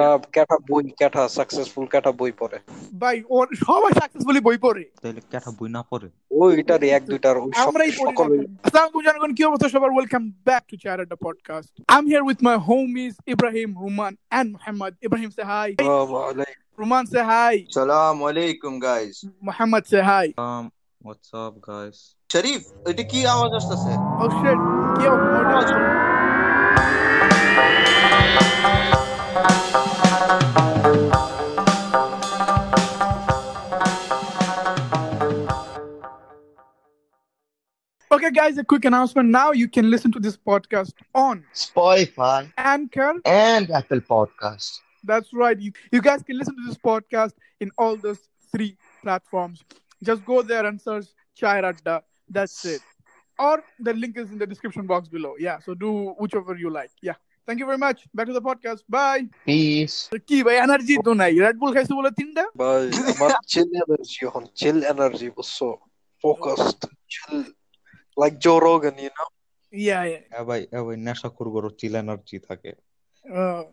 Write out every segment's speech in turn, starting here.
না ক্যাটা বই ক্যাটা সাকসেসফুল ক্যাটা বই পড়ে। ভাই ওর সবাই সাকসেসফুলি বই পড়ে। তাইলে ক্যাটা বই না পড়ে? ওইটারই এক দুইটার সব আমরাই পড়ি সকল আসসালামু আলাইকুম জনগণ কি অবস্থা সবার? Welcome back to চ্যারেটা podcast I am here with my homies Ibrahim Ruman and Mohammad Ibrahim say hi Ruman say hi সালাম আলাইকুম guys Mohammad say hi what's up guys? Sharif এটা কি আওয়াজ আসতেছে? ও শিট কি অবস্থা? Okay, guys, a quick announcement. Now you can listen to this podcast on Spotify Anchor. and Apple Podcast. That's right. You, you guys can listen to this podcast in all those three platforms. Just go there and search Chai Radda. That's it. Or the link is in the description box below. Yeah, so do whichever you like. Yeah. Thank you very much. Back to the podcast. Bye. Peace. কি ভাই energy তো নাই red বুল খাইছো বলে তিনটা ভাই আমার chill energy এখন চিল এনার্জি বুঝছো focused chill Like Joe Rogan you know yeah yeah এ ভাই এ ভাই নেশা করবো চিল এনার্জি থাকে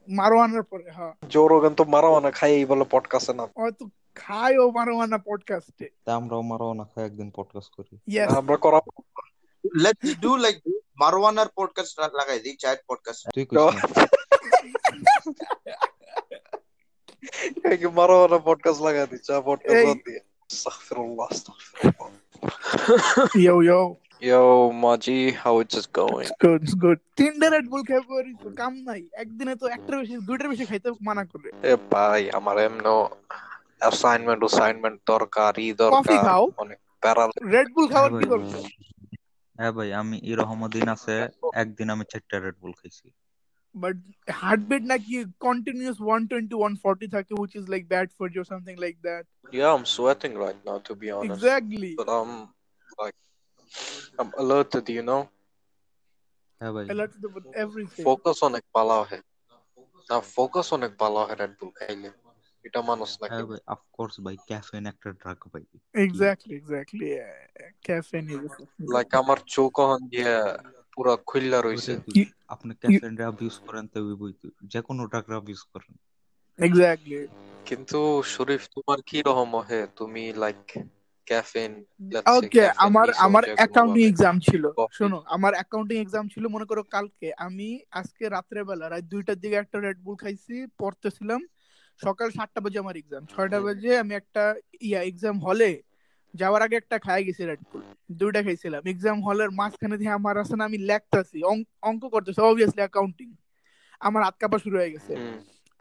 মারওয়ানের পরে হ্যাঁ জো রোগান তো মারামানা খাই এই বলে পডকাস্টে না হয়তো খায় ও মারওয়ানা পডকাস্টে তা আমরাও মারাও না খাই একদিন পডকাস্ট করি ইয়েস আমরা করা Let's do like Marwanar podcast লাগাই দিই chat podcast. তুই কইস না। এই কি মারামানা পডকাস্ট লাগা দিচ্ছে পডকাস্ট এই- বাদ দিয়ে আস্তাগফিরুল্লাহ আস্তাগফিরুল্লাহ ইয়ো ইয়ো Yo, Maji, how it is going? It's good, it's good. তিনটা রেড বুল খাই পরে তো কাম নাই একদিনে তো একটার বেশি দুইটার বেশি খাইতে মানা করে এ ভাই আমার এমনো অ্যাসাইনমেন্ট অ্যাসাইনমেন্ট দরকার ই কফি দরকার খাও অনেক প্যারা রেড বুল খাওয়ার হ্যাঁ কি ভাই। দরকার হ্যাঁ ভাই আমি এরকম দিন আছে একদিন আমি চারটা রেড বুল খাইছি বাট হার্টবিট নাকি কন্টিনিউয়াস 120 140 থাকে which is like bad for you or something like that Yeah, I'm sweating right now to be honest. exactly But I'm like I'm alerted, you know. ভাই alert to the- everything. Focus অনেক ভালো হয় না focus অনেক ভালো হয় red বুল খাইলে এটা মানুষ হ্যাঁ ভাই ক্যাফেইন একটা ড্রাগ ভাই exactly exactly. Yeah. caffeine is like আমার চোখ হন দিয়ে পুরা খুললা রইছে আপনি ক্যাফেইন অ্যাবিউজ করেন তো বই যে কোনো ড্রাগ করেন exactly. কিন্তু শরীফ তোমার কি রকম হে তুমি লাইক ক্যাফেন ওকে আমার আমার অ্যাকাউন্টিং এক্সাম ছিল শোনো আমার অ্যাকাউন্টিং এক্সাম ছিল মনে করো কালকে আমি আজকে রাত্রে বেলা রাত দুইটার দিকে একটা রেড বুল খাইছি পড়তেছিলাম সকাল সাতটা বাজে আমার এক্সাম ছয়টা বাজে আমি একটা ইয়া এক্সাম হলে যাওয়ার আগে একটা খাই গেছি রেড বুল দুইটা খাইছিলাম এক্সাম হলের মাঝখানে দিয়ে আমার না আমি লেখতেছি অঙ্ক করতেছি অবভিয়াসলি অ্যাকাউন্টিং আমার হাত কাঁপা শুরু হয়ে গেছে।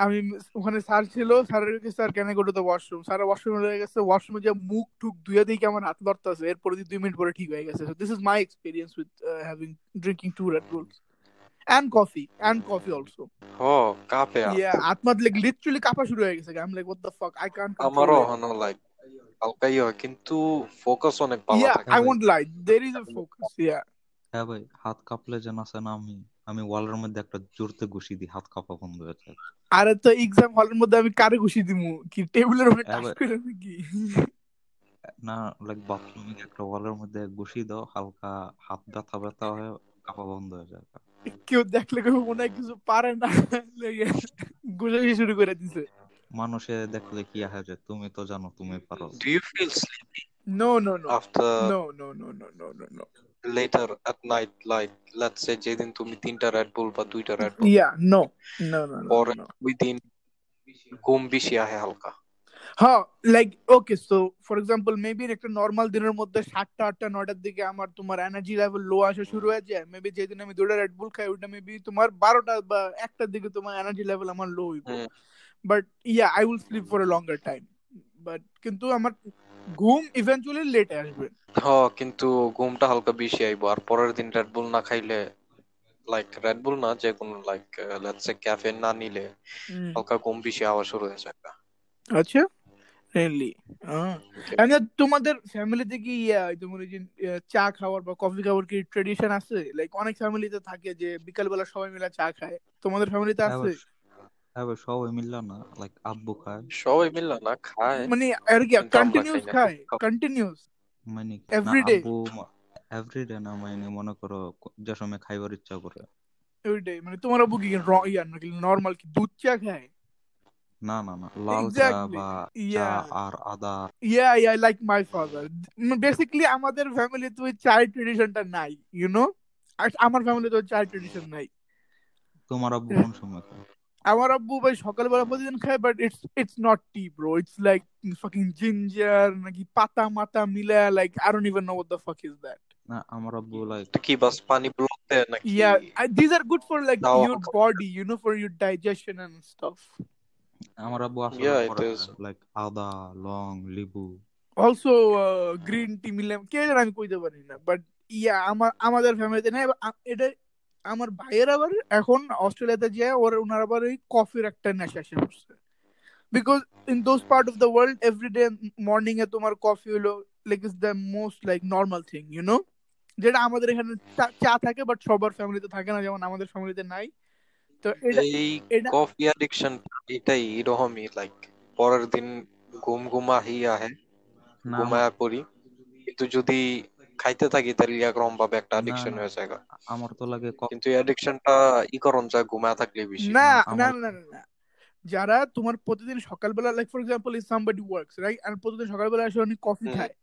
আমি ওখানে স্যার ছিল স্যারের কাছে স্যার কেন go to the washroom sir ওয়াশরুমে রয়ে গেছে ওয়াশরুমে যে মুখ টুক ধুয়ে দিকে আমার হাত লড়তেছে এরপরে দুই মিনিট পরে ঠিক হয়ে গেছে। This is my experience with having drinking two Red Bulls and coffee and coffee also ও কাপে ইয়া আত্মা লাইক লিটারালি কাঁপা শুরু হয়ে গেছে। I am like what the fuck I can't আমারও হনো লাইক হালকাই হয় কিন্তু ফোকাস অনেক ইয়া থাকে। I want like there is a focus yeah হ্যাঁ ভাই হাত কাঁপলে যেন আছে না আমি আমি ওয়ালের মধ্যে একটা জোরতে ঘুষি দিই হাত কাঁপা বন্ধ হয়ে যায়। আরে তো এক্সাম হলের মধ্যে আমি কারে ঘুষি দিমু? কি টেবিলের উপরে টাচ করে নাকি? না লাইক বাথরুমে একটা ওয়ালের মধ্যে ঘুষি দাও হালকা হাত ব্যথা ব্যথা হয়ে কাঁপা বন্ধ হয়ে যায়। কেউ দেখলে কেউ মনে হয় কিছু পারে না ঘুষাঘুষি শুরু করে দিছে। মানুষে দেখলে কি হয়ে যায় তুমি তো জানো তুমি পারো। Do you feel sleepy? No no no after No, no, no, no, no, no, no. later at night like let's say যেদিন তুমি তিনটা রেড বুল বা দুইটা Red Bull Yeah, no. No, no, no, পরে no. ওই দিন ঘুম বেশি আহে হালকা হ্যাঁ like okay so for example maybe একটা নর্মাল দিনের মধ্যে সাতটা আটটা নয়টার দিকে আমার তোমার এনার্জি লেভেল লো আসা শুরু হয়ে যায় মেবি যেদিন আমি দুটা রেড বুল খাই ওটা মেবি তোমার বারোটা বা একটার দিকে তোমার এনার্জি লেভেল আমার লো হইব hmm. But yeah I will sleep for a longer time but কিন্তু আমার ঘুম ইভেন্চুয়ালি লেটে আসবে। হ কিন্তু ঘুমটা হালকা বেশি আইবো আর পরের দিন রেড বুল না খাইলে লাইক রেড বুল না যে কোনো লাইক লেটস সে ক্যাফেন না নিলে হালকা ঘুম বেশি আওয়া শুরু হয়ে যায় আচ্ছা? রিয়েলি এমনি তোমাদের ফ্যামিলিতে কি ইয়া তোমার যে চা খাওয়ার বা কফি খাওয়ার কি ট্রেডিশন আছে? লাইক অনেক ফ্যামিলিতে থাকে যে বিকাল বেলা সবাই মিলে চা খায়। তোমাদের ফ্যামিলিতে হ্যাঁ আছে? হ্যাঁ সবাই মিলল না লাইক আব্বু খায়। সবাই মিললা না খায়। মানে আর কি কন্টিনিউস খায়? কন্টিনিউস মানে Every day? আব্বু এভরিডে না মানে মনে করো যে সময় খাইবার ইচ্ছা করে। ওইটাই মানে তোমার আব্বু কি র- ইয়া নাকি নর্মাল কি দুধ চা খায়? না না না লাল চা বা চা আর আদা। Yeah, yeah, like my father. Basically, আমাদের ফ্যামিলিতে ওই চায়ের ট্রেডিশনটা নাই, you know? আর আমার ফ্যামিলিতে ওই চায়ের ট্রেডিশন নাই। তোমার আব্বু কোন সময় খায়? আমার আব্বু ভাই সকালবেলা প্রতিদিন খায় but it's it's not tea bro it's like fucking ginger নাকি পাতা মাতা মিলা like I don't even know what the fuck is that না আমার আব্বু লাইক এটা কি বাস পানি ব্লক দেয় নাকি? These are good for like Now- your body, you know, for your digestion and stuff. আমার আব্বু আসলে Yeah, it করে is. লাইক আদা লং লেবু। Also, গ্রিন green tea মিলে কে জানে আমি কইতে পারি না বাট ইয়া আমার আমাদের ফ্যামিলিতে না এটা আমার ভাইয়ের আবার এখন অস্ট্রেলিয়াতে যায় ওর ওনার আবার ওই কফির একটা নেশা এসে পড়ছে because in those part of the world everyday morning এ তোমার কফি হলো like is the most like normal thing you know যেটা আমাদের এখানে চা- থাকে বাট সবার ফ্যামিলিতে থাকে না যেমন আমাদের ফ্যামিলিতে নাই। তো এটা এই কফি অ্যাডিকশন এটাই এরকমই লাইক পরের দিন ঘুম ঘুমা হি আহে ঘুমায়া পড়ি। কিন্তু যদি খাইতে থাকি তাহলে একরকম ভাবে একটা অ্যাডিকশন। হয়ে যায় আমার তো লাগে কিন্তু অ্যাডিকশনটা ই করণ যায় ঘুমায়া থাকলে বেশি। না না না না না। যারা তোমার প্রতিদিন সকালবেলা like for example is somebody works right আর প্রতিদিন সকালবেলা এসে উনি কফি খায়।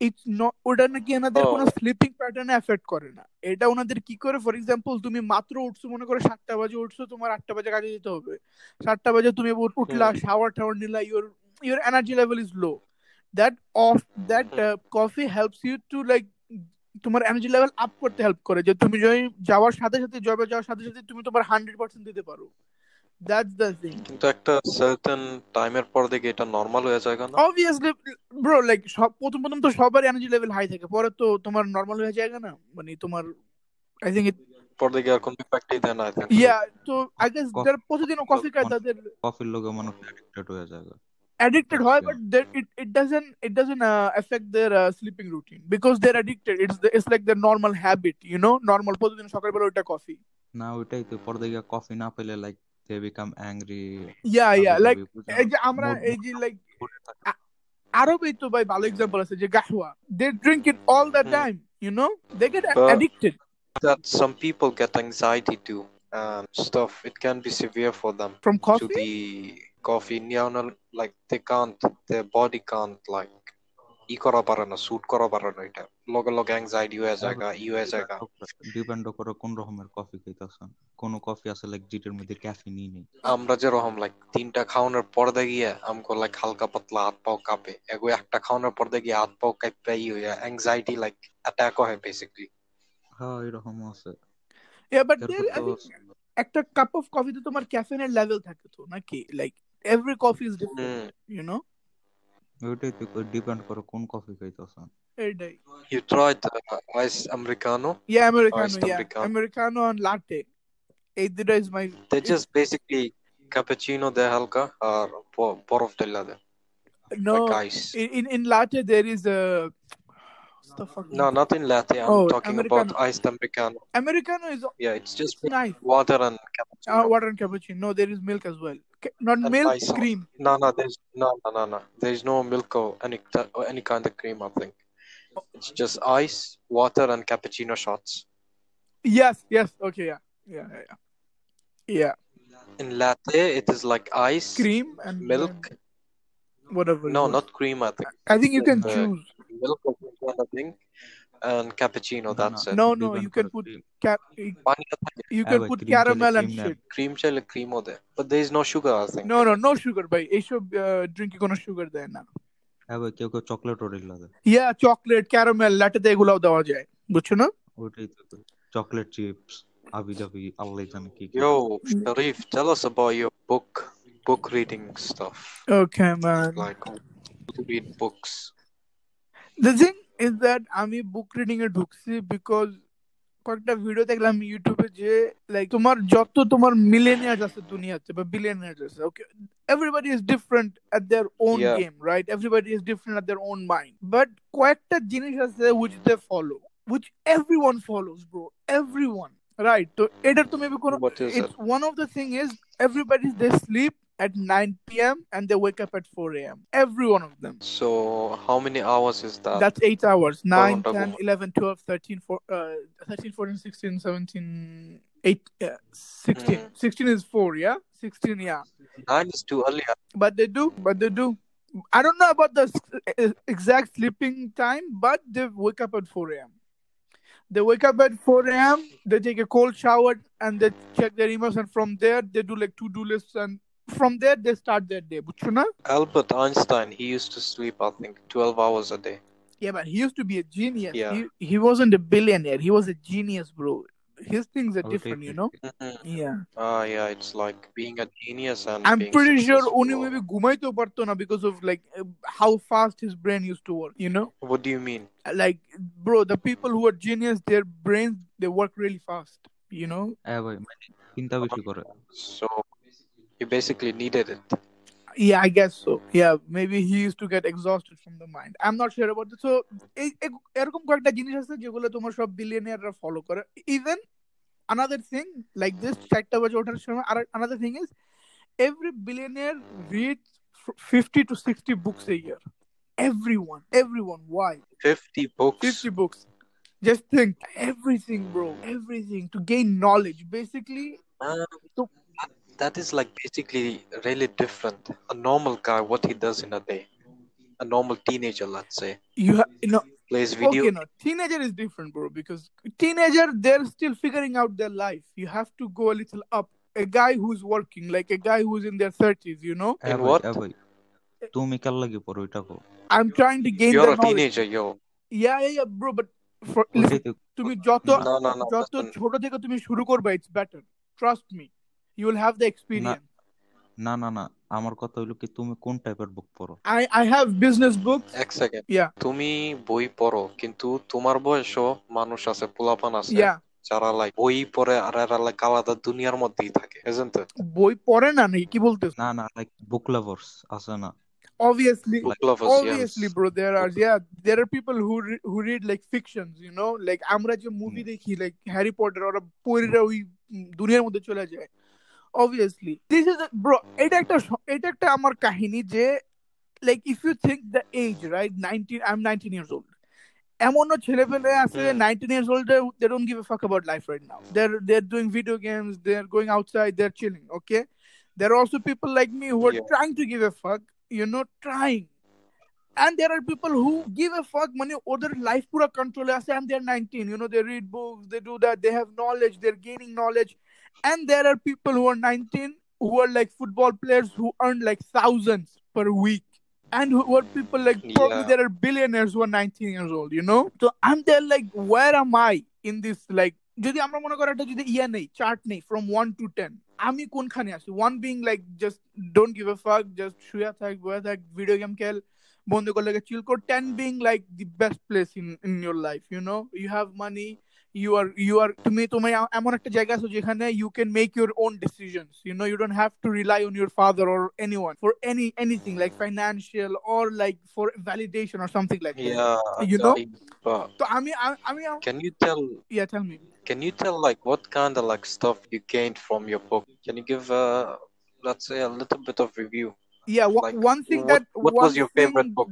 ইটস নট ওটা নাকি এনাদের ও। কোনো স্লিপিং প্যাটার্নে এফেক্ট করে না। এটা ওনাদের কি করে? ফর এক্সাম্পল তুমি মাত্র উঠছো মনে করো সাতটা বাজে উঠছো তোমার আটটা বাজে কাজে যেতে হবে। সাতটা বাজে তুমি উঠ- উঠলা শাওয়ার টাওয়ার নিলা your your energy level is low that of that coffee helps you to like তোমার এনার্জি লেভেল আপ করতে হেল্প করে। যে তুমি যদি যাওয়ার সাথে সাথে জবে যাওয়ার সাথে সাথে তুমি তোমার হান্ড্রেড পার্সেন্ট দিতে পারো। দ্যাটস দ্য থিং কিন্তু একটা সার্টেন টাইমের পর দেখে এটা নর্মাল হয়ে যায় না অবভিয়াসলি ব্রো লাইক সব প্রথম প্রথম তো সবার এনার্জি লেভেল হাই থাকে। পরে তো তোমার নর্মাল হয়ে যায় না মানে তোমার আই থিঙ্ক ইট পর দেখে আর কোনো ইম্প্যাক্টই দেয় না। Think. ইয়া তো আই গেস যারা প্রতিদিন কফি খায় তাদের কফির লোকে মানুষ অ্যাডিক্টেড হয়ে যায়। addicted হয় Yeah. but that it, it doesn't it doesn't uh, affect their uh, sleeping routine because they're addicted it's the, it's like their normal habit you know normal প্রতিদিন সকালবেলা ওইটা কফি না ওইটাই তো পর দেখে কফি না পেলে like they become angry yeah yeah like এই যে আমরা এই যে লাইক আরবেই তো ভাই ভালো এক্সাম্পল আছে যে গাহওয়া দে drink it all the Hmm. Time you know they get But- addicted that some people get anxiety too and stuff it can be severe for them from to coffee the coffee yeah, no, like they can't their body can't like ই করা পারে না shoot করা পারে না এটা লগে লগে anxiety হয়ে জায়গা ই হয়ে জায়গা ডিপেন্ড করে কোন রকমের কফি খাইতেছেন কোন কফি আছে লাইক যেটার মধ্যে ক্যাফিনই নেই আমরা যেরকম লাইক তিনটা খাওয়ানোর পর দেখিয়ে আমগো লাইক হালকা পাতলা হাত পাও কাঁপে এগো একটা খাওয়ানোর পর দেখিয়ে হাত পাও কাঁপে ই হয়ে অ্যাংজাইটি লাইক অ্যাটাক হয় বেসিক্যালি হ্যাঁ এরকম আছে yeah but এরপর there I তো think একটা কাপ অফ কফিতে তোমার ক্যাফেনের লেভেল থাকে তো নাকি like every coffee is different you know ওইটাই তো ডিপেন্ড করে কোন কফি খাইতেছেন এইটাই You tried uh, ice americano? Yeah, Americano, Iced yeah. Americano. Americano and latte. এই দুটা is my They just basically cappuccino de halka or po- borof della de no like ice. in, in in latte there is a what's the fuck No, not in latte. I'm Oh, talking Americano. about iced americano. Americano is Yeah, it's just nice. water and cappuccino. Uh, water and cappuccino. No, there is milk as well. Not And milk, cream. No, no, there's no, no, no, no. There's no milk or any or any kind of cream. I think it's just ice, water, and cappuccino shots. Yes, yes. Okay, yeah, yeah, yeah, yeah. Yeah, In latte, it is like ice, cream and milk. whatever. No, not cream. I think I think you can choose. milk or kind of thing, and cappuccino. No, That's no. it. No, no, Depend you can করে put cream। ca- পানি থাকে। you হ্যাঁ can ভাই, put cream চাইলে caramel and cream নেন। shit. cream চাইলে cream ও দেয় but there is no sugar I think No, no, no sugar, ভাই এইসব ড্রিঙ্কে কোনো সুগার দেয় না হ্যাঁ ভাই কেউ কেউ চকলেটও ঢিলা দেয় ইয়া চকলেট ক্যারামেল লাটেতে এগুলাও দেওয়া যায় বুঝছো না ওইটাই তো চকলেট চিপস আবি জাবি আল্লাহ জানে কি কি yo Sharif tell us about your book book reading stuff Okay, man. like to read books The thing is that আমি বুক রিডিং এ ঢুকছি বিকজ কয়েকটা ভিডিও দেখলাম ইউটিউবে যে লাইক তোমার যত তোমার মিলেনিয়ার্স আছে দুনিয়াতে বা বিলিয়নিয়ার্স আছে okay everybody is different at their on Yeah. Game right everybody is different at their own mind but কয়েকটা জিনিস আছে which they follow which everyone follows bro everyone right তো এটার তো মেবি কোনো what is it it's one of the thing is everybody they sleep at 9 p.m. and they wake up at 4 a.m. Every one of them. so how many hours is that That's eight hours. 9, 10, 11, 12, 13, 4, uh, 13, 14, 16, 17, 8, uh, 16. Mm. 16 is 4, yeah? 16, yeah. Nine is too early. But they do, but they do. I don't know about the uh, exact sleeping time, but they wake up at 4 a.m. They wake up at 4 a.m., they take a cold shower, and they check their emails, and from there, they do like to do lists, and from there, they start their day. বুঝছো না? Albert Einstein, he used to sleep, I think, 12 hours a day. Yeah, but he used to be a genius. Yeah. He, he wasn't a billionaire, he was a genius, bro. His things are Okay, different, you okay. know? Mhm. Yeah. Ah, yeah, it's like being a genius and I'm being pretty sure successful. উনি maybe ঘুমাইতেও পারতো না because of like uh, how fast his brain used to work, you know? What do you mean? Like, bro, the people who are genius, their brains they work really fast, you know? হ্যাঁ ভাই মানে চিন্তা বেশি করে So he basically needed it. Yeah, I guess so. Yeah, maybe he used to get exhausted from the mind. I'm not sure about this. So, এই এই- এরকম কয়েকটা জিনিস আছে যেগুলো তোমার সব বিলিয়নিয়াররা ফলো করে even another thing like this চারটা বাজে ওঠার সময় আর another thing is every billionaire reads f- 50 to 60 books a year everyone everyone why 50 books. 50 books just think everything bro everything to gain knowledge basically Um, So- that, that is like basically really different. A normal guy, what he does in a day. A normal teenager, let's say, you ha- you know plays video. okay no teenager is different bro because teenager they're still figuring out their life you have to go a little up a guy who's working like a guy who's in their 30s you know হ্যাঁ In ভাই what? হ্যাঁ ভাই তুমি কার লাগে পড়ো ওইটা কো i'm trying to gain You're the a knowledge teenager, yo. yeah yeah yeah bro but for ওইটাই listen, তো তুমি যত No, no, no. যত listen. ছোট থেকে তুমি শুরু করবে it's better trust me you will have the experience না না না আমার কথা হইল কি তুমি কোন টাইপের বুক পড়ো i i have business books এক সেকেন্ড Yeah. তুমি বই পড়ো কিন্তু তোমার বয়সও মানুষ আছে পোলাপান আছে yeah যারা লাইক বই পড়ে আর এরা লাইক আলাদা দুনিয়ার মধ্যেই থাকে isn't it? বই পড়ে না নাকি কি বলতেছ না না লাইক বুক লাভার্স আছে না obviously Book lovers, yes. bro there are yeah there are people who re- who read like fictions you know like আমরা যে মুভি দেখি like হ্যারি পটার ওরা পড়িরা ওই দুনিয়ার মধ্যে চলে যায় obviously this is a, bro এটা একটা স- এটা একটা আমার কাহিনী যে like if you think the age right 19 I'm 19 years old এমনও ছেলেপেলে আছে Hmm. 19 years old they, they don't give a fuck about life right now they're they're doing video games they're going outside they're chilling okay there are also people like me who are Yeah. trying to give a fuck you know trying and there are people who give a fuck মানে ওদের life পুরো কন্ট্রোলে আছে and they're 19 you know they read books they do that they have knowledge they're gaining knowledge and there are people who are 19 who are like football players who earn like thousands per week and who are people like probably Yeah. there are billionaires who are 19 years old you know so i'm there like where am i in this like যদি আমরা মনে করি একটা যদি ইয়া নেই chart নেই from one two ten আমি কোনখানে আছি one being like just don't give a fuck just শুয়ে থাক বয়ে থাক ভিডিও গেম খেল বন্ধু করলে চিল কর ten being like the best place in in your life you know you have money you are you are তুমি তুমি এমন একটা জায়গা আছো যেখানে you can make your own decisions you know you don't have to rely on your father or anyone for any anything like financial or like for validation or something like that Yeah, You know? I- but তো আমি আমি আমি can you tell yeah tell me can you tell like what kind of like stuff you gained from your book? Can you give uh let's say a little bit of review? yeah one, Like, one thing what- that what one was your favorite thing, book?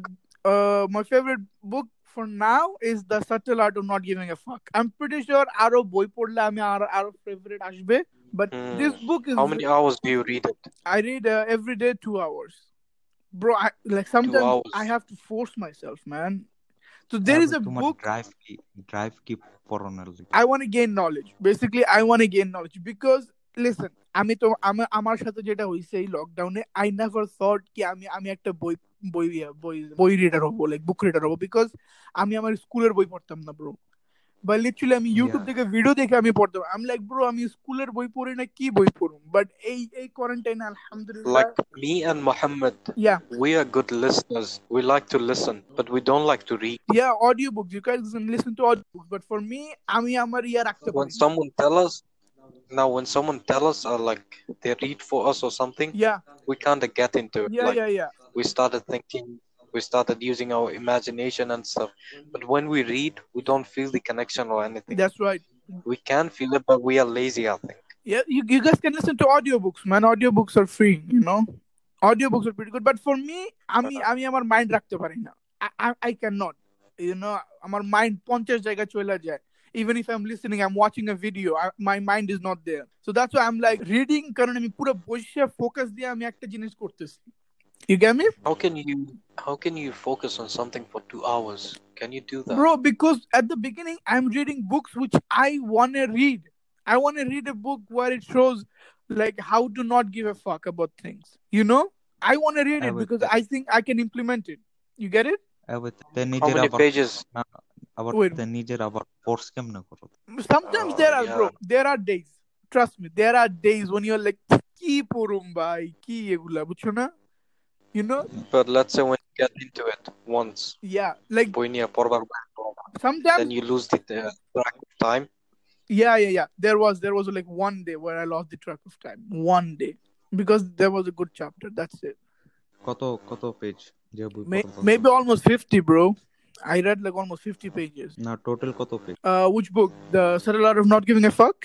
uh my favorite book for now is the subtle art of not giving a fuck i'm pretty sure আরো বই পড়লে আমি আর আরো favorite আসবে but Hmm. this book is How many hours do you read it? I read uh, every day two hours, bro. I like sometimes hours. I have to force myself, man. So there is a তোমার book drive কি drive কি পড়ানোর লাগে I want to gain knowledge. Basically, I want to gain knowledge because listen, আমি তো আমি আমার সাথে যেটা হইছে এই লকডাউনে আই নেভার থট কি আমি আমি একটা বই বই বই বই রিডার হবো লাইক বুক রিডার হবো বিকজ আমি আমার স্কুলের বই পড়তাম না ব্রো বা লিটারালি আমি ইউটিউব Yeah. থেকে ভিডিও দেখে আমি পড়তাম আমি লাইক ব্রো আমি স্কুলের বই পড়ি না কি বই পড়ুম বাট এই এই কোয়ারেন্টাইন আলহামদুলিল্লাহ Like me and Muhammad, yeah we are good listeners. We like to listen, but we don't like to read. Yeah, audiobooks. You guys can listen to audiobooks. But for me, আমি আমার ইয়া রাখতে When পারি someone tell us now when someone tell us uh, like they read for us or something, Yeah, we kind of get into it. yeah, like yeah, yeah. we started thinking, we started using our imagination and stuff. But when we read, we don't feel the connection or anything. That's right. We can feel it, but we are lazy. I think. Yeah, you, you guys can listen to audiobooks, man. Audiobooks are free, you know. Audiobooks are pretty good. But for me, আমি আমি আমার mind রাখতে পারি না I, I, I cannot. You know, আমার mind পঞ্চাশ জায়গায় চলে যায় even if I'm listening, I'm watching a video, I, my mind is not there. So that's why I'm like reading কারণ আমি পুরো বসে ফোকাস দিয়ে আমি একটা জিনিস করতেছি You get me? How can you how can you focus on something for two hours? Can you do that? Bro, because at the beginning I'm reading books which I wanna read. I wanna read a book where it shows like how to not give a fuck about things. You know? I wanna read I it would because say- I think I can implement it. You get it? এবার তে How নিজের many আবার pages? না, আবার Wait. তে নিজের আবার force কেমনে করো Sometimes Oh, there are, bro. yeah. There are days. Trust me, there are days when you're like, কি পড়ুম ভাই কি এগুলা বুঝছো না You know? But let's say when you get into it once, Yeah. Like বই নিয়ে পড়বার পর, sometimes then you lose the uh, track of time. Yeah, yeah, yeah. There was there was like one day where I lost the track of time. One day. Because there was a good chapter. That's it. কত কত page যে বই May- পড়বা? maybe almost 50, bro. I read like almost 50 pages. না total কত page Uh, which book? The Subtle Art of Not Giving a Fuck?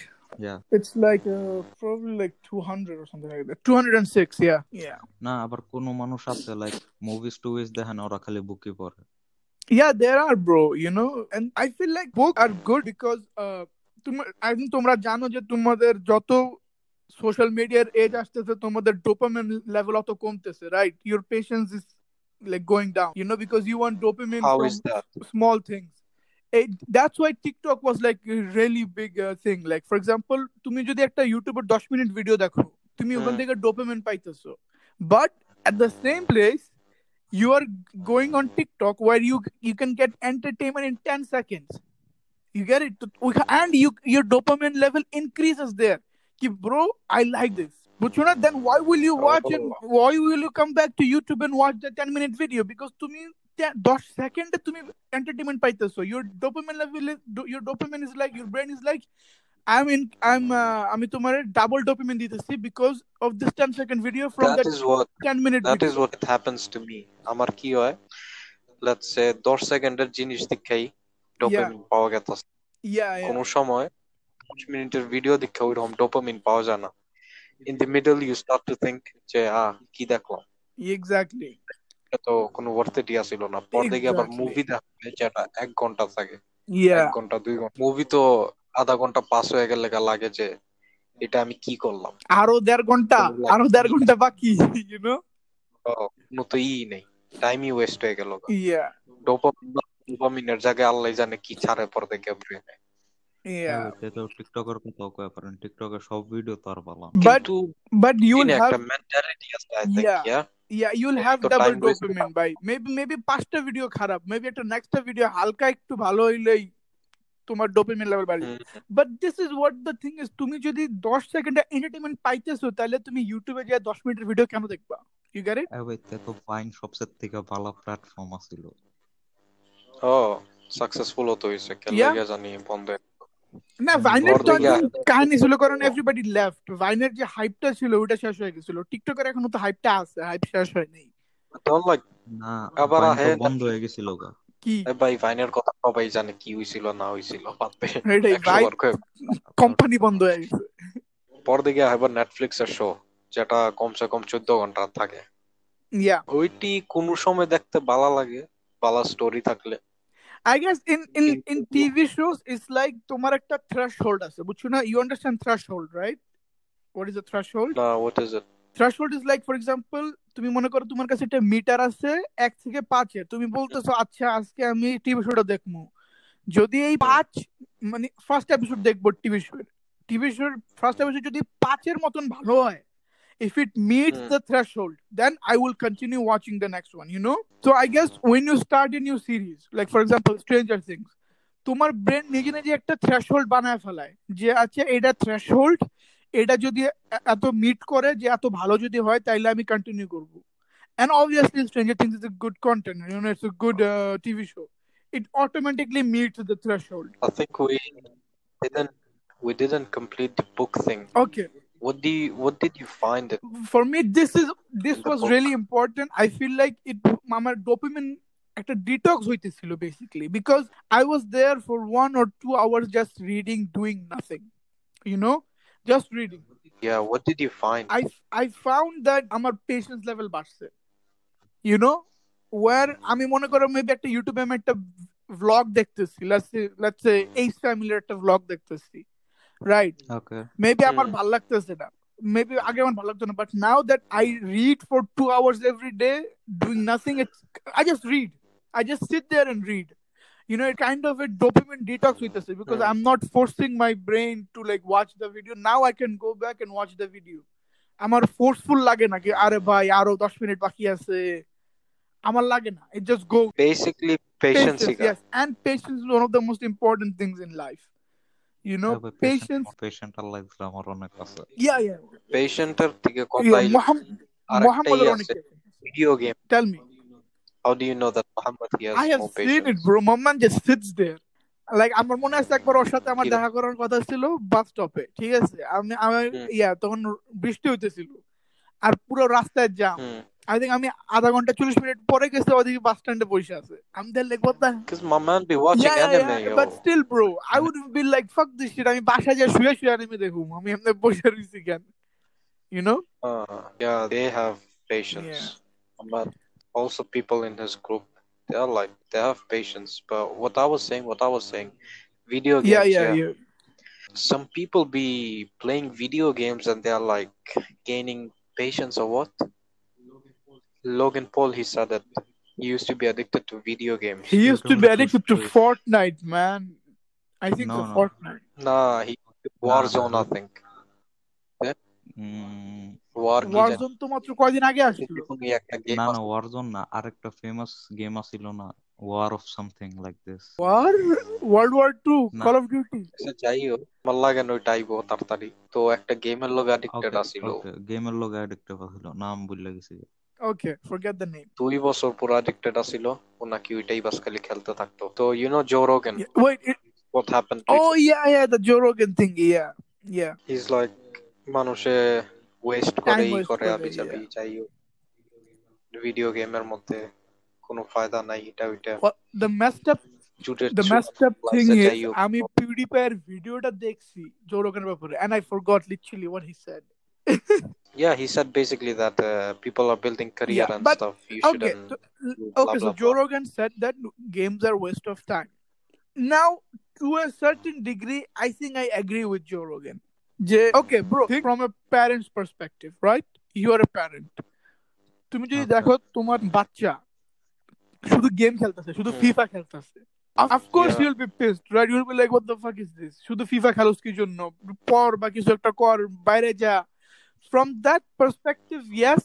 Yeah It's like uh, probably like 200 or something like that. 206, yeah. Yeah. না আবার কোন মানুষ আছে like movies টুভিজ দেখে না ওরা খালি বুকই পড়ে। Yeah, there are, bro, you know. And I feel like books are good because uh, তোম- I think তোমরা জানো যে তোমাদের যত সোশ্যাল মিডিয়ার এজ আসতেছে তোমাদের ডোপামিন লেভেল অত কমতেছে right your patience is like going down you know because you want dopamine How from small things. It, that's why TikTok was like a really big uh, thing. Like for example, তুমি যদি একটা ইউটিউবের 10 minute video দেখো তুমি ওখান থেকে dopamine পাইতেছো। but at the same place you are going on TikTok where you you can get entertainment in 10 seconds. You get it? And you your dopamine level increases there. Ki, bro, I like this. But you know, then why will you watch it? Why will you come back to YouTube and watch the 10 minute video? Because to me, 10 second তুমি entertainment পাইতেছো your dopamine level is, do- your dopamine is like your brain is like I'm in I'm uh, আমি তোমার double dopamine দিতেছি because of this 10 second video from That that is what 10 minute that video. is what happens to me. আমার কি হয়? Let's say 10 সেকেন্ডের জিনিস দেখেই dopamine পাওয়া গেছে yeah yeah. কোন সময় 5 মিনিটের ভিডিও দেখে ওইরকম ডোপামিন পাওয়া যায় না। In the middle you start to think যে আহ কি দেখলাম exactly. তো কোনো ওয়ার্থেটি ছিল না। পর দেখে আবার মুভি দেখবে যেটা এক ঘণ্টা থাকে। Yeah. এক ঘণ্টা দুই ঘণ্টা। মুভি তো আধা ঘণ্টা পাস হয়ে গেলে লাগে যে এটা আমি কি করলাম? আরও দেড় ঘণ্টা আরও দেড় ঘণ্টা বাকি know? তো কোনো তো ই নেই টাইমই ওয়েস্ট হয়ে গেল ডোপামিন ডোপামিনের জায়গায় আল্লাহ জানে কি ছাড়ে পর ব্রেনে টিকটকের কথাও কয়ে পারেন টিকটকের সব ভিডিও তো আর but you'll কিনে have একটা মেন্টালিটি আছে আই থিংক. ইয়া have তো double time waste. ভাই maybe maybe পাঁচটা ভিডিও খারাপ maybe একটা নেক্সট ভিডিও হালকা একটু ভালো হইলেই তোমার ডোপামিন লেভেল বাড়বে but this is what the thing is তুমি যদি 10 সেকেন্ডে এন্টারটেইনমেন্ট পাইতেছো তাহলে তুমি ইউটিউবে গিয়ে 10 মিনিটের ভিডিও কেন দেখবা? ইউ গেট ইট এবার তে তো ফাইন সবচেয়ে থেকে ভালো প্ল্যাটফর্ম আছিল। ও সাকসেসফুল হতো Yeah. লাগে জানি বন্ধ না ভাইনের তো কাহিনী ছিল কারণ এভরিবডি লেফট ভাইনের যে হাইপটা ছিল ওটা শেষ হয়ে গেছিল। টিকটকের এখনও তো হাইপটা আছে হাইপ শেষ হয় নাই like না আবার বন্ধ হয়ে গেছিল গা। কি? ভাই ভাইনের কথা সবাই জানে কি হয়েছিল না এটাই, ভাই- কোম্পানি বন্ধ হয়ে গেছে। পর দিকে আবার নেটফ্লিক্স এর শো যেটা কমসে কম চোদ্দ ঘণ্টা থাকে। ইয়া ওইটি কোন সময় দেখতে ভালো লাগে ভালো স্টোরি থাকলে। I guess in in in TV shows it's like তোমার একটা threshold আছে বুঝছ না? You understand threshold right? What is a threshold? না what is it threshold is like for example তুমি মনে করো তোমার কাছে একটা মিটার আছে এক থেকে পাঁচের তুমি বলতেছো আচ্ছা আজকে আমি টিভি শোটা দেখব যদি এই পাঁচ মানে ফার্স্ট এপিসোড দেখব টিভি শো টিভি শোর ফার্স্ট এপিসোড যদি পাঁচের মতন ভালো হয় if it meets Hmm. the threshold then i will continue watching the next one you know so i guess when you start a new series like for example stranger things তোমার brain নিজে নিজে একটা threshold বানায় ফেলায় যে আচ্ছা এটা threshold এটা যদি এ- এত মিট করে যে এত ভালো যদি হয় তাইলে আমি কন্টিনিউ করব and obviously stranger things is a good content you know it's a good uh, tv show it automatically meets the threshold I think we didn't we didn't complete the book thing. okay What do you, what did you find it? for me this is this The was book. really important i feel like it আমার dopamine একটা detox হইতেছিল basically because I was there for one or two hours just reading doing nothing you know just reading Yeah, what did you find? I I found that আমার patience level বাড়ছে you know war আমি মনে করো maybe একটা ইউটিউবে আমি একটা vlog দেখতেছি let's say let's say Ace Family একটা vlog দেখতেছি right ওকে maybe আমার হুম। ভাল লাগতেছে না maybe আগে আমার ভালো লাগতো না but now that I read for two hours every day doing nothing it's I just read I just sit there and read you know it kind of a dopamine detox with us because Hmm. I'm not forcing my brain to like watch the video now I can go back and watch the video আমার forceful লাগে না কি আরে ভাই আরো দশ minute বাকি আছে আমার লাগে না it just go basically patience patience yes and patience is one of the most important things in life you know patience patient আল্লাহ দিছে আমার অনেক আছে yeah yeah patient এর থেকে কথা yeah আইলে Muhammad আরেকটা Muhammad's ইয়ে অনেক আছে patience. video game tell me How do you know that Muhammad he has I have more seen patience it, bro. Man just sits there. Like আমার মনে আছে একবার ওর সাথে আমার? দেখা করার কথা ছিল বাস স্টপে ঠিক আছে আমি আমি। ইয়া তখন বৃষ্টি হইতেছিল আর পুরো রাস্তায় Hmm. আই থিঙ্ক আমি আধা ঘণ্টা চল্লিশ মিনিট পরে গেছি ওদিকে বাস স্ট্যান্ডে বসে আছে আমি দেখ like Because my man be watching anime. But still, bro, I would be like, fuck this shit. আমি বাসায় যা শুয়ে শুয়ে anime দেখুম আমি এমনি বসে রইছি কেন you know Uh, yeah, they have patience. But also people in his group, they are like they have patience. But what I was saying, what I was saying, video games. yeah yeah yeah Some people be playing video games and they are like gaining patience or what? Logan Paul, he said that he used to be addicted to video games. he used to be addicted to. Fortnite man I think No, so no. Fortnite Nah, he Warzone, I no. think. Um, War কি জানি। Warzone তো মাত্র কয়দিন আগে একটা না না warzone না আরেকটা ফেমাস গেম আছিল না war of something like this War? World War Two না। Call of Duty? আচ্ছা, যাই হোক আমার লাগে না ওইটা আইবো তাড়াতাড়ি। তো একটা গেমের লগে অ্যাডিক্টেড আছিল ওকে গেমের লগে অ্যাডিক্টেড আছিল নাম ভুলে গেছি। Okay forget the name দুই বছর পুরো অ্যাডিক্টেড আছিল ও নাকি ওইটাই বাস খালি খেলতে থাকতো। তো you know Joe Rogan it, what happened to oh yeah yeah the Joe Rogan thing yeah yeah he's like মানুষে ওয়েস্ট করে Time ই waste করে করে, আবি যাবি yeah. যাই হোক ভিডিও গেমের মধ্যে কোনো ফায়দা নাই এটা ওইটা What, the messed up জুটের the messed up thing আছে, is যাই হোক। আমি PewDiePie ভিডিওটা দেখছি Joe Rogan ব্যাপারে and I forgot literally what he said yeah he said basically that uh, people are building career Yeah, and but- stuff you okay shouldn't so, do blah, okay so blah, Joe blah. Rogan said that games are waste of time now to a certain degree I think I agree with Joe Rogan যে okay bro think from a parent's perspective right you are a parent তুমি যদি Okay. দেখো তোমার বাচ্চা শুধু game খেলতেছে শুধু Hmm. FIFA খেলতেছে of course Yeah. you'll be pissed right you'll be like what the fuck is this শুধু ফিফা খেলোস কি জন্য পর বা কিছু একটা কর বাইরে যা from that perspective yes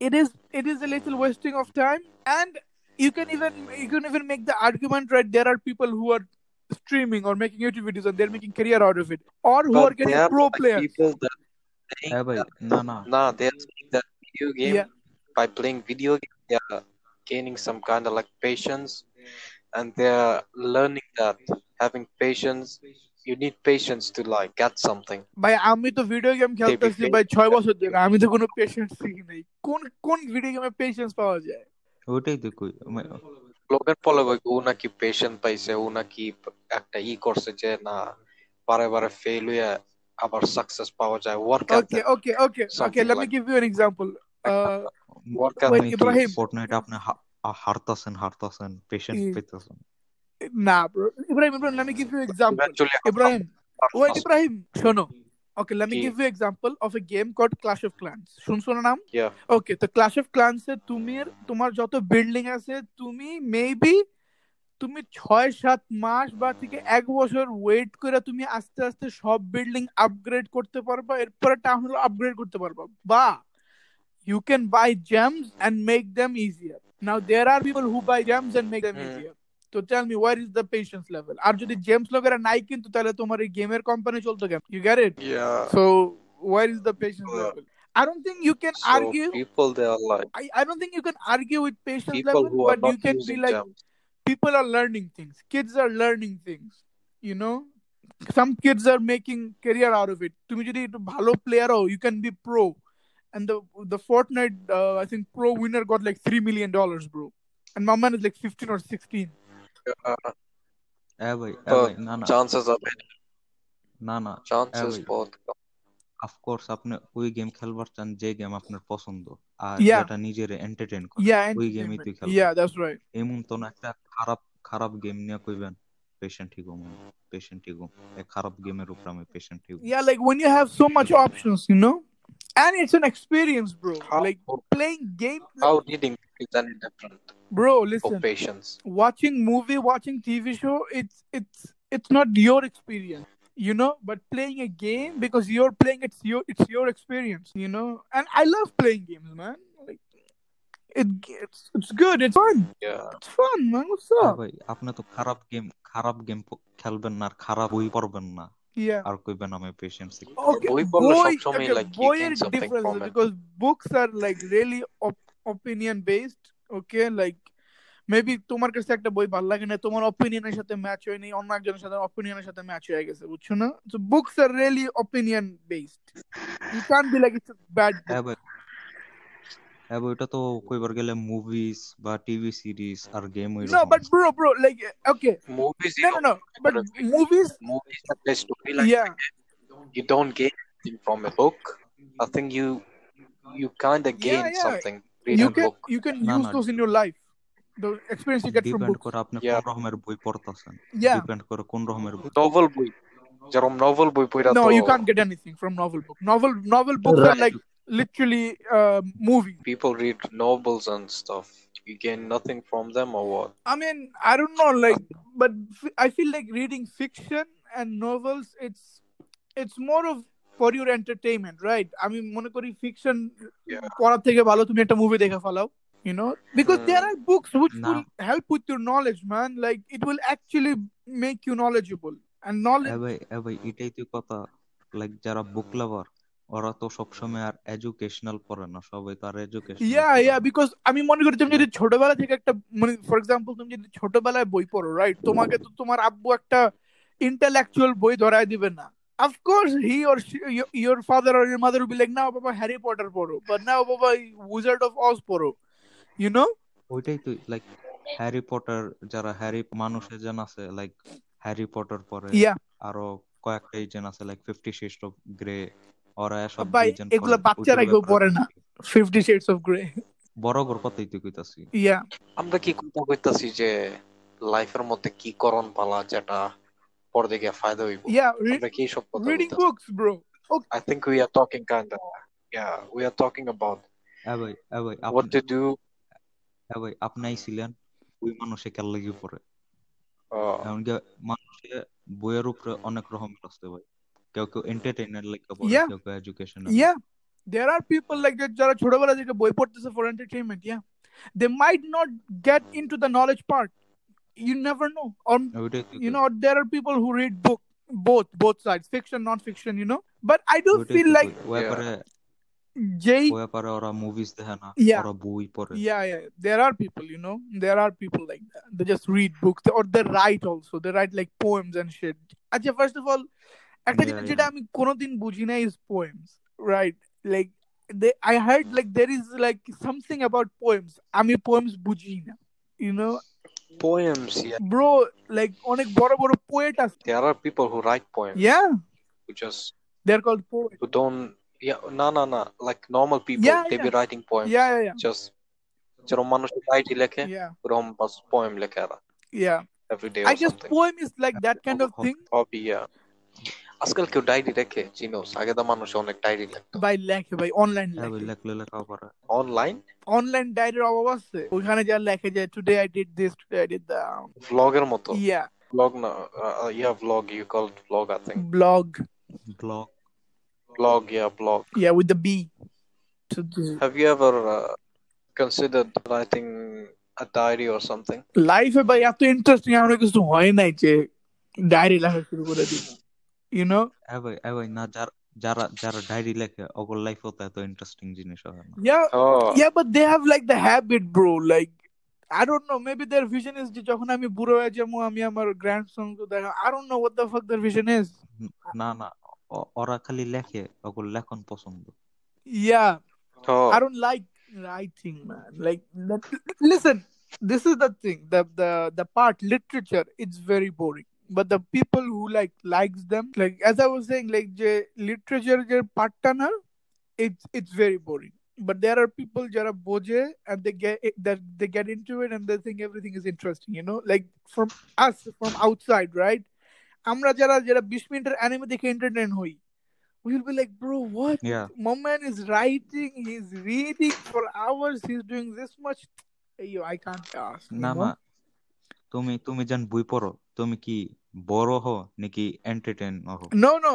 it is it is a little wasting of time and you can even you can even make the argument right there are people who are streaming or making youtube videos and they're making career out of it or who But are getting there are pro like players people that think হ্যাঁ ভাই that না না Nah, they're saying that video game Yeah. by playing video game, they're gaining some kind of like patience, and they're learning that having patience, you need patience to like get something. ভাই আমি তো video game খেলতেছি fake. ভাই ছয় বছর ধরে আমি তো কোনো পেশেন্স শিখি নাই কোন কোন ভিডিও গেমে পেশেন্স পাওয়া যায় ওইটাই তো কই আমি- লোকের ফলে কই ও নাকি পেশেন্ট পাইছে ও নাকি একটা ই করছে যে না বারে বারে ফেল হয়ে আবার সাকসেস পাওয়া যায় work okay okay okay okay Something let me like- give you an example uh work Wait, আপনি কি Ibrahim. ফর্টনাইট আপনি হা- আ- হারতাছেন হারতাছেন patient Mm. পেতেছেন nah bro Ibrahim Ibrahim let me give you an example eventually Ibrahim wait Ibrahim শোনো okay let me কি? give you of a game called Clash of Clans. শুনছো না নাম? ওকে তো ক্লাশ অফ ক্লান্সে তুমি তোমার যত বিল্ডিং আছে তুমি মেবি তুমি ছয় সাত মাস বা থেকে এক বছর ওয়েট করে তুমি আস্তে আস্তে সব বিল্ডিং আপগ্রেড করতে পারবা এরপরে টাউন হল আপগ্রেড করতে পারবা। বা you can buy gems and make them easier now there are people who buy gems and make them Hmm. Easier তো tell me war is the patience level আর যদি James লোকেরা নাই কিন্তু তাহলে তোমার এই গেমের কোম্পানি চলতো কেন you get it yeah so war is the patience Yeah. Level I don't think you can so argue people they are like I, I don't think you can argue with patience people level, who are but you not can be using like gems. people are learning things. Kids are learning things. You know, some kids are making career out of it. তুমি যদি একটু ভালো player হও, you can be pro. And the the Fortnite, uh, I think pro winner got like three million dollars, bro. And my man is like fifteen or sixteen. Uh, হ্যাঁ ভাই হ্যাঁ But ভাই না না chances are very- না না chances ভাই। বহুত কম। অফকোর্স আপনি ওই গেম খেলবার চান যে গেম আপনার পছন্দ আর Yeah. যেটা নিজের এন্টারটেইন করে Yeah, ওই গেমই তুই entertainment. খেলবি Yeah, that's right. এমন তো না একটা খারাপ খারাপ গেম নিয়ে কইবেন পেশেন্ট ঠিক হবো পেশেন্ট ঠিক হবো এই খারাপ গেমের উপর আমি পেশেন্ট ঠিক হবো Yeah, like when you have so much options, you know, and it's an experience, bro. How Like playing game, how reading is any different bro. for Listen, patients? watching movie, watching TV show, it's it's it's not your experience, you know. But playing a game because you're playing, it's your it's your experience, you know. And I love playing games, man. Like it, it's it's good. It's fun. Yeah. It's fun, man. What's হ্যাঁ up? ভাই আপনি তো খারাপ game খারাপ game খেলবেন না আর খারাপ বই পড়বেন না Yeah. আর কইবেন আমি পেশেন্ট Okay, বই পড়লে boy, সবসময় okay, like you boy gain is something different from it. because books are like really op- opinion based. Okay, like maybe তোমার কাছে একটা বই ভালো লাগে না তোমার অপিনিয়নের সাথে ম্যাচ হয়নি অন্য একজনের সাথে অপিনিয়নের সাথে ম্যাচ হয়ে গেছে বুঝছো না so books are really opinion based you can be like it's bad হ্যাঁ ভাই হ্যাঁ ভাই ওটা তো কইবার গেলে মুভিজ বা টিভি সিরিজ আর গেম ওই no but bro bro like okay Movies, you no no don't no but everything. movies movies that play story like yeah you don't gain anything from a book. I think you you kind of gain yeah yeah something you reading can book. you can না use না those in your life the experience you get from depend books করে আপনি Yeah. কোন রকমের বই পড়তেছেন yeah depend করে কোন রকমের বই Novel boy. যেরকম novel বই পড়া no তো you can't get anything from novel book novel novel books are Right. like literally uh movie people read novels and stuff. You gain nothing from them or what? I mean, I don't know, like, but f- I feel like reading fiction and novels. It's it's more of for your entertainment, right? I mean, মনে করি Yeah. পড়ার থেকে ভালো তুমি একটা movie দেখে ফেলাও, you know, because mm. there Hmm. are books which Nah. will help with your knowledge, man. Like it will actually make you knowledgeable and knowledge. হ্যাঁ ভাই হ্যাঁ ভাই এটাই তো কথা লাইক যারা বুক লাভার ওরা তো সবসময় আর এডুকেশনাল পড়ে না সবাই তো আর এডুকেশনাল Yeah, yeah, because আমি মনে করি তুমি যদি ছোটবেলা থেকে একটা মানে ফর এক্সাম্পল তুমি যদি ছোটবেলায় বই পড়ো রাইট তোমাকে তো তোমার আব্বু একটা ইন্টেলেকচুয়াল বই ধরায় দিবে না of course he or she, your, your father or your mother will be like now baba harry potter পড়ো but now baba wizard of oz পড়ো you know? ওইটাই তো লাইক হ্যারি পটার যারা হ্যারি মানুষের যেন আছে লাইক হ্যারি পটার পরে আরও কয়েকটা এজেন্ট আছে লাইক 50 শেডস অফ গ্রে ওরা সব এজেন্ট এগুলা বাচ্চারা কেউ পড়ে না। 50 শেডস অফ গ্রে বরাবর কথাই তো কইতাছি। ইয়া আমরা কি কথা কইতাছি যে লাইফের মধ্যে কি করণ পালা যেটা পরে দেখে ফায়দা হইব ইয়া আমরা কি সব কথা রিডিং বলতাছি? Books bro I think we are talking kind of yeah we are talking about হ্যাঁ ভাই হ্যাঁ ভাই what আপনি to do হ্যাঁ ভাই আপনি আইছিলেন ওই মানুষে কেন লাগি পড়ে uh, এমনকি মানুষে বইয়ের উপরে অনেক রকমের আছে ভাই কেউ কেউ এন্টারটেইনার লেখা পড়ে Yeah. কেউ কেউ education yeah there are people like that যারা ছোটবেলা থেকে বই পড়তেছে for entertainment yeah they might not get into the knowledge part you never know or ওইটাই তো you know there are people who read book both both sides fiction non-fiction you know but i do ওইটাই feel তো like ওই ব্যাপারে jay ওই ব্যাপারে ওরা movies দেখে না Yeah. ওরা বই পড়ে yeah yeah there are people you know there are people like that they just read books or they write also they write like poems and shit আচ্ছা first of all একটা Yeah, জিনিস yeah. যেটা আমি কোনোদিন বুঝি না is poems right like they i heard like there is like something about poems আমি poems বুঝি না you know poems yeah bro like অনেক বড় বড় poet আছে there are people who write poems yeah who just they're called poets who don't yeah no no no like normal people Yeah, they be writing poems yeah yeah yeah just যেরকম মানুষ diary লেখে yeah ওরকম বাস poem লেখে এরা yeah every day or I guess something poem is like that kind of thing hobby yeah আজকাল কেউ diary লেখে চিনোস আগে তো মানুষ অনেক ডায়েরি লিখতো by লেখে by online হ্যাঁ ভাই লেখে লেখলে লেখা পারে অনলাইন online ডায়েরির অভাব আছে ওখানে যা লেখে যে today I did this today I did that ভ্লগের মতো yeah vlog না uh, yeah vlog you call it vlog I think blog blog vlog yeah blog yeah with the B so this have you ever uh, considered writing a diary or something লাইফে ভাই এত interesting আমার কিছু হয় নাই যে diary লেখা শুরু করে দিই you know হ্যাঁ ভাই হ্যাঁ ভাই না যারা যারা যারা ডায়েরি লেখে ওগুলো লাইফ হতে এত ইন্টারেস্টিং জিনিস হয় না yeah oh yeah but they have like the habit bro like I don't know maybe their vision is যে যখন আমি বুড়ো হয়ে যাবো আমি আমার গ্র্যান্ডসন কে দেখা I don't know what the fuck their vision is না না ও- ওরা খালি লেখে ওগুলো লেখন পছন্দ yeah oh I don't like writing, man. Like, that- listen, this is the thing. The the the part literature, it's very boring. But the people who like likes them, like as I was saying, like the literature, the part na, it's it's very boring. but there are people যারা বোঝে and they get it, that they get into it and they think everything is interesting you know like from us from outside right আমরা যারা যারা 20 মিনিটের anime দেখে entertain হই we'll be like bro what Yeah. my man is writing he's reading for hours he's doing this much Yo, I can't ask you না know? না তুমি তুমি যেন বই পড়ো তুমি কি বড় হো নাকি এন্টারটেইন হো No, no,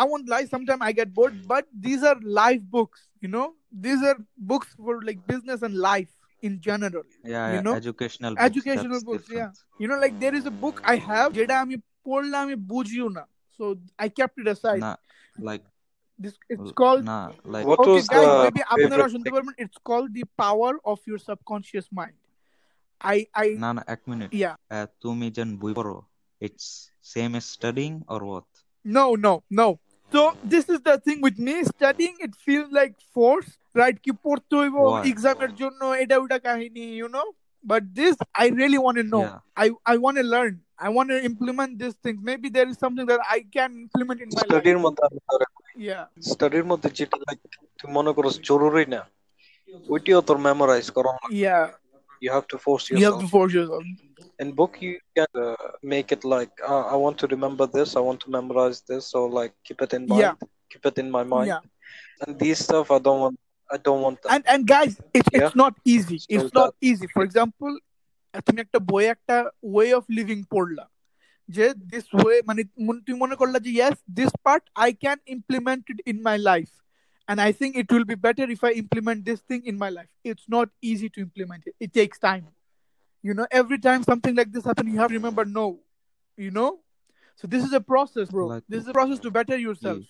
I won't lie. Sometimes I get bored, but these are life books, you know. These are books for like business and life in general. Yeah, You know? educational Educational books, yeah. You know, like there is a book I have, যেটা আমি পড়লে আমি বুঝিও না. So I kept it aside. না like This it's called. না like What okay, was guys, the maybe আপনারা favorite শুনতে thing? পারবেন. It's called the power of your subconscious mind. I I না না এক মিনিট yeah. আহ, তুমি যেন বই পড়ো it's same studying or what No, no, no. So this is the thing with me studying. It feels like force, right? কি পড়তে হইব Why? এক্সামের জন্য এটা ওটা কাহিনী, you know. But this I really want to know. Yeah. I I want to learn. I want to implement these things. Maybe there is something that I can implement in my স্টাডির life. মধ্যে আমি ধরে Yeah. স্টাডির মধ্যে যেটা like তুই মনে করো জরুরি না ওইটিও তোর মেমোরাইজ করো Yeah. you have to force You have yourself to force yourself. in book you can uh, make it like uh, i want to remember this i want to memorize this or like keep it in mind Yeah. keep it in my mind Yeah. and these stuff i don't want i don't want that And and guys, it, Yeah. it's not easy. So It's not easy. For example, তুমি একটা বই একটা way of living পড়লা যে this way মানে মন- তুমি মনে করলা যে yes this part I can implement it in my life and i think it will be better if i implement this thing in my life. It's not easy to implement it. It takes time. You know every time something like this happens you have to remember no you know? So this is a process bro. Like- this is a process to better yourself.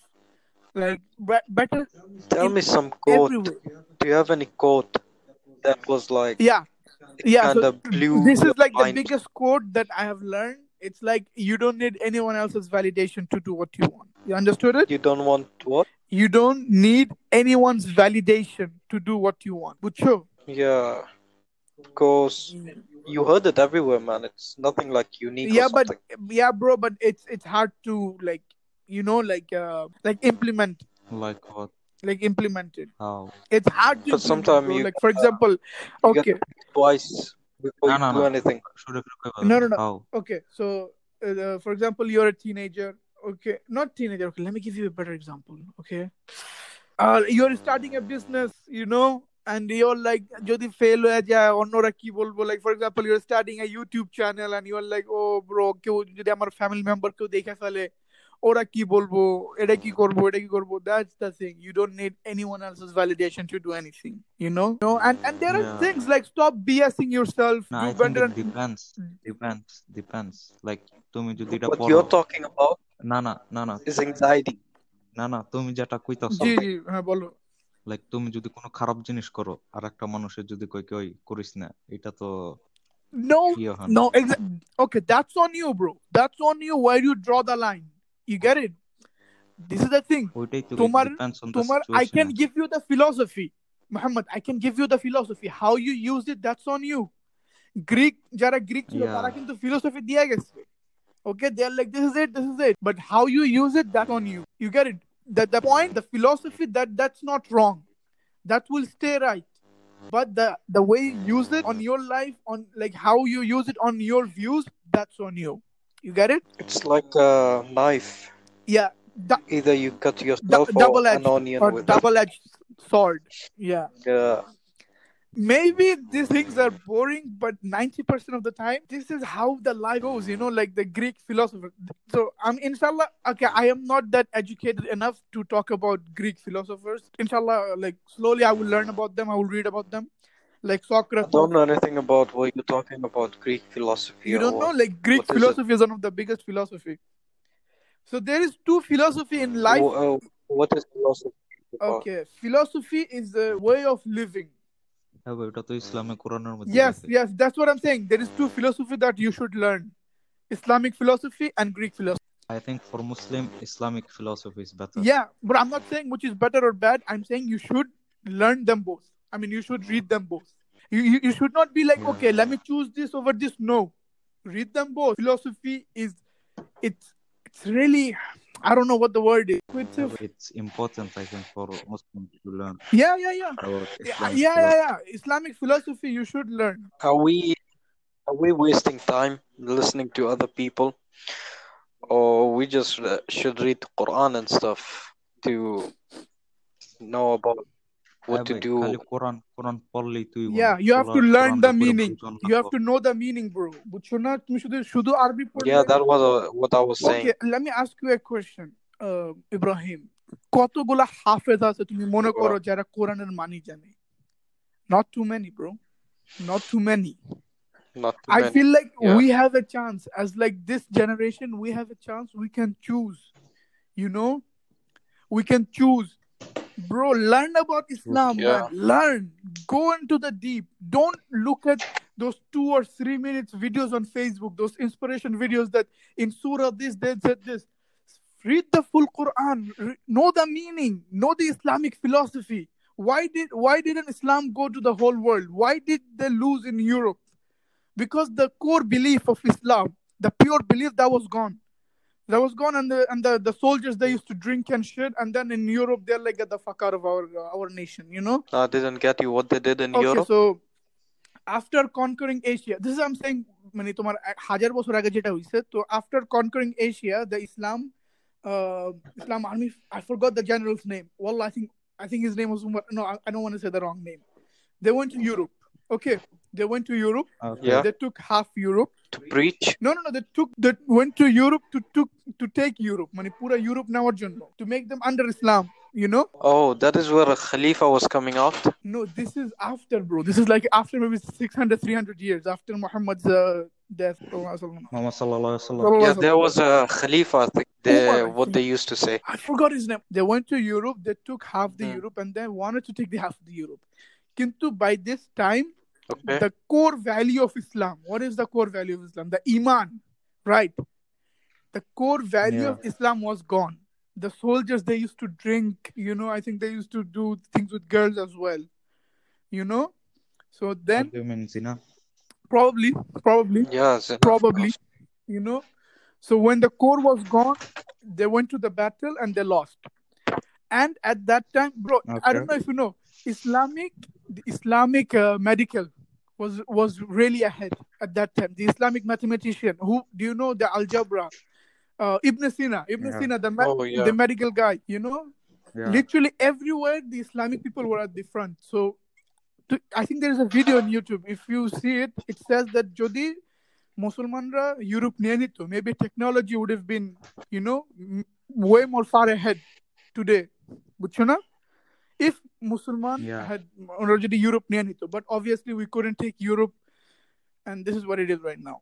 Like be- better tell me some quote. everywhere. Do you have any quote that was like yeah. yeah kind so of blew this is your like the biggest quote that i have learned. It's like you don't need anyone else's validation to do what you want. You understood it? You don't want what you don't need anyone's validation to do what you want. But sure, Yeah, because you heard it everywhere, man. It's nothing like unique. Yeah, but yeah, bro. But it's it's hard to like you know like uh like implement. Like what? Like implemented. How? It's hard to. Sometimes you like for example, uh, okay. Twice before no, you no, do no. anything. No, no, no. How? Okay, so uh, for example, you're a teenager okay not teenager okay let me give you a better example okay uh, you're starting a business you know and you're like যদি fail হয়ে যায় অন্যরা কি বলবো like for example you're starting a YouTube channel and you're like oh bro কেউ যদি আমার family member কেউ দেখে ফেলে ওরা কি বলবো এটা কি করবো এটা কি করবো that's the thing you don't need anyone else's validation to do anything you know no and and there are Yeah. things like stop BSing yourself No, do I think better it depends. Depends. Depends. Like তুমি যদি এটা what পড়ো you're talking about না না না না। Is না না তুমি যেটা কইতাছো জি জি হ্যাঁ বলো। লাইক তুমি যদি কোনো খারাপ জিনিস করো আর একটা মানুষের যদি কই কই করিস না এটা তো no? No okay that's on you bro that's on you where you draw the line you get it this is the thing তোমার তোমার I can give you the philosophy Mohammad I can give you how you use it that's on you Greek যারা Greek ছিল তারা কিন্তু philosophy দিয়ে গেছে। Okay, they're like, this is it, this is it. But how you use it, that's on you. You get it? That the point, the philosophy, that that's not wrong. That will stay right. But the the way you use it on your life, on like how you use it on your views, that's on you. You get it? it's like a knife Yeah. Du- either you cut yourself or double an onion or with double edged sword. Yeah. yeah maybe these things are boring but 90% of the time this is how the life goes you know like the greek philosopher so i'm inshallah okay i am not that educated enough to talk about greek philosophers inshallah like slowly i will learn about them i will read about them like I socrates don't know anything about what you're talking about Greek philosophy. you don't know like greek What is philosophy is one of the biggest philosophy so there is two philosophy in life uh, what is philosophy? about? okay philosophy is a way of living হ্যাঁ ভাই, ওটা তো ইসলামে কোরআনের মধ্যে Yes, আছে। yes, that's what I'm saying. There is two philosophy that you should learn: Islamic philosophy and Greek philosophy. I think for Muslim, Islamic philosophy is better. Yeah, but I'm not saying which is better or bad. I'm saying you should learn them both. I mean, you should read them both. You you, you should not be like, Yeah. okay, let me choose this over this. No, read them both. Philosophy is it's it's really I don't know what the word is. It's Yeah, a- but it's important, I think, for Muslims to learn yeah, yeah, yeah. Yeah, Islamic yeah, philosophy. yeah, yeah. Islamic philosophy you should learn. Are we are we wasting time listening to other people, or we just uh, should read Quran and stuff to know about what হ্যাঁ to ভাই, do? খালি কোরআন কোরআন পড়লেই তুই Yeah, you have to পুরা learn কোরআনটা the পুরো meaning. বুঝন You have লাগবো। to know the meaning, bro. বুঝছো না তুমি শুধু শুধু আরবি পড়লে Yeah, that was uh, what I was saying. Okay, let me ask you a question, uh, Ibrahim. কতগুলা হাফেজ আছে তুমি মনে করো যারা কোরআনের মানি জানে not too many bro not too many Not too i many. feel like Yeah. we have a chance as like this generation we have a chance we can choose you know we can choose bro learn about islam Yeah. man. Learn. Go into the deep. Don't look at those two or three minutes videos on facebook those inspiration videos that in surah this they said this. Read the full quran. Know the meaning. Know the islamic philosophy. Why did why didn't islam go to the whole world? Why did they lose in europe? Because the core belief of islam the pure belief that was gone that was gone and the and the, the soldiers they used to drink and shit and then in europe they're like get the fuck out of our uh, our nation you know I didn't get you what they did in okay Europe. so after conquering asia this is i'm saying মানে তোমার এক হাজার বছর আগে যেটা হইছে তো after conquering asia the islam uh islam army i forgot the general's name well i think i think his name was Umar. no I, I don't want to say the wrong name they went to europe okay they went to europe Okay. Yeah. they took half europe To preach. no no no they took they went to europe to took to take europe মানে পুরা Europe নেওয়ার জন্য to make them under islam you know Oh, that is where a Khalifa was coming out. No, this is after, bro. This is like after maybe 600, 300 years after Muhammad's uh, death. Mohammad সাল্লাল্লাহু আলাইহি সাল্লাম। Sallallahu Yeah, alaihi there wasallam. was a Khalifa. I think they, Umar, I what think. they used to say. I forgot his name. They went to Europe. They took half the Hmm. Europe and they wanted to take the half of the Europe. Kintu by this time, Okay. the core value of Islam. What is the core value of Islam? The Iman, right? The core value Yeah. of Islam was gone. The soldiers they used to drink. You know, I think they used to do things with girls as well. You know, so then What you mean, zina? probably, probably. Yeah, Zin, probably you know so when the core was gone they went to the battle and they lost and at that time bro i don't know if you know islamic the islamic uh, medical was was really ahead at that time the islamic mathematician who do you know the algebra uh, ibn sina ibn Yeah. sina the, me- Oh, yeah. the medical guy you know Yeah. literally everywhere the islamic people were at the front so to, i think there is a video on youtube if you see it it says that jodi মুসলমানরা Europe নিয়ে নিত maybe technology would have been you know way more fur ahead today বুঝছো না if মুসলমান Yeah. had ওরা যদি Europe নিয়ে নিত but obviously we couldn't take Europe and this is what it is right now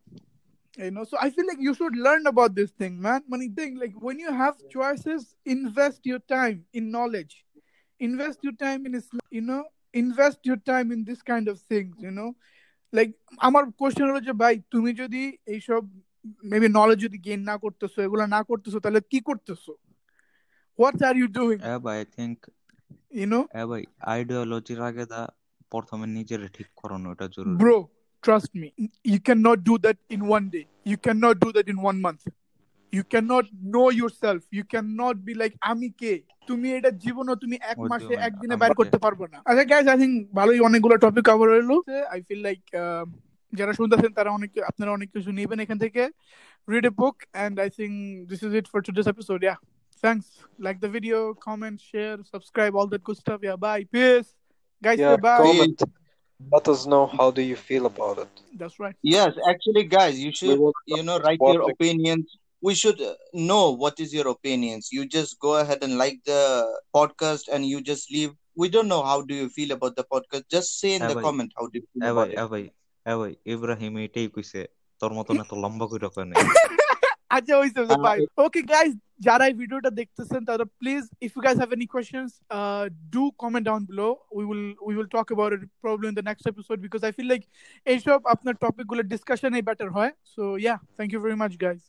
you know so i feel like you should learn about this thing man money thing like when you have choices invest your time in knowledge invest your time in islam you know invest your time in this kind of things you know like আমার question হলো যে ভাই তুমি যদি এইসব maybe knowledge যদি gain না করতেছো এগুলো না করতেছো তাহলে কি করতেছো হোয়াট আর ইউ ডুইং হ্যাঁ ভাই আই থিঙ্ক ইউ হ্যাঁ ভাই আইডিওলজির আগে দা প্রথমে নিজের ঠিক করানো এটা জরুরি। Bro trust me you can not do that in one day you can not do that in one month you can not know yourself you can not be like আমি কে? তুমি এটা জীবনও তুমি এক মাসে একদিনে বাইর করতে পারবে না। আচ্ছা আই থিঙ্ক ভালোই অনেকগুলো টপিক কভার হলো আই ফিল লাইক যারা শুনতেছেন তারা অনেক আপনারা অনেক কিছু নেবেন এখান থেকে। Read a book and I think this is it for today's episode yeah thanks like the video comment share subscribe all that good stuff yeah bye peace guys Yeah, say bye comment. Let us know how do you feel about it. that's right Yes, actually, guys, you should, will you know, write your topics. opinions. We should uh, know what is your opinions. You just go ahead and like the podcast, and you just leave. We don't know how do you feel about the podcast. Just say in হ্যাঁ the ভাই comment how do you feel হ্যাঁ about ভাই it. হ্যাঁ ভাই হ্যাঁ ভাই ইব্রাহিম এটাই কইছে তোর মতন এত লম্বা করে কেন আচ্ছা হইছে হইছে Uh, বাই ওকে গাইস যারা এই ভিডিওটা দেখতেছেন তারা please if you guys have any questions do comment down below we will we will talk about it probably in the next episode because I feel like এইসব আপনার টপিকগুলো ডিসকাশনে better হয় so yeah thank you very much guys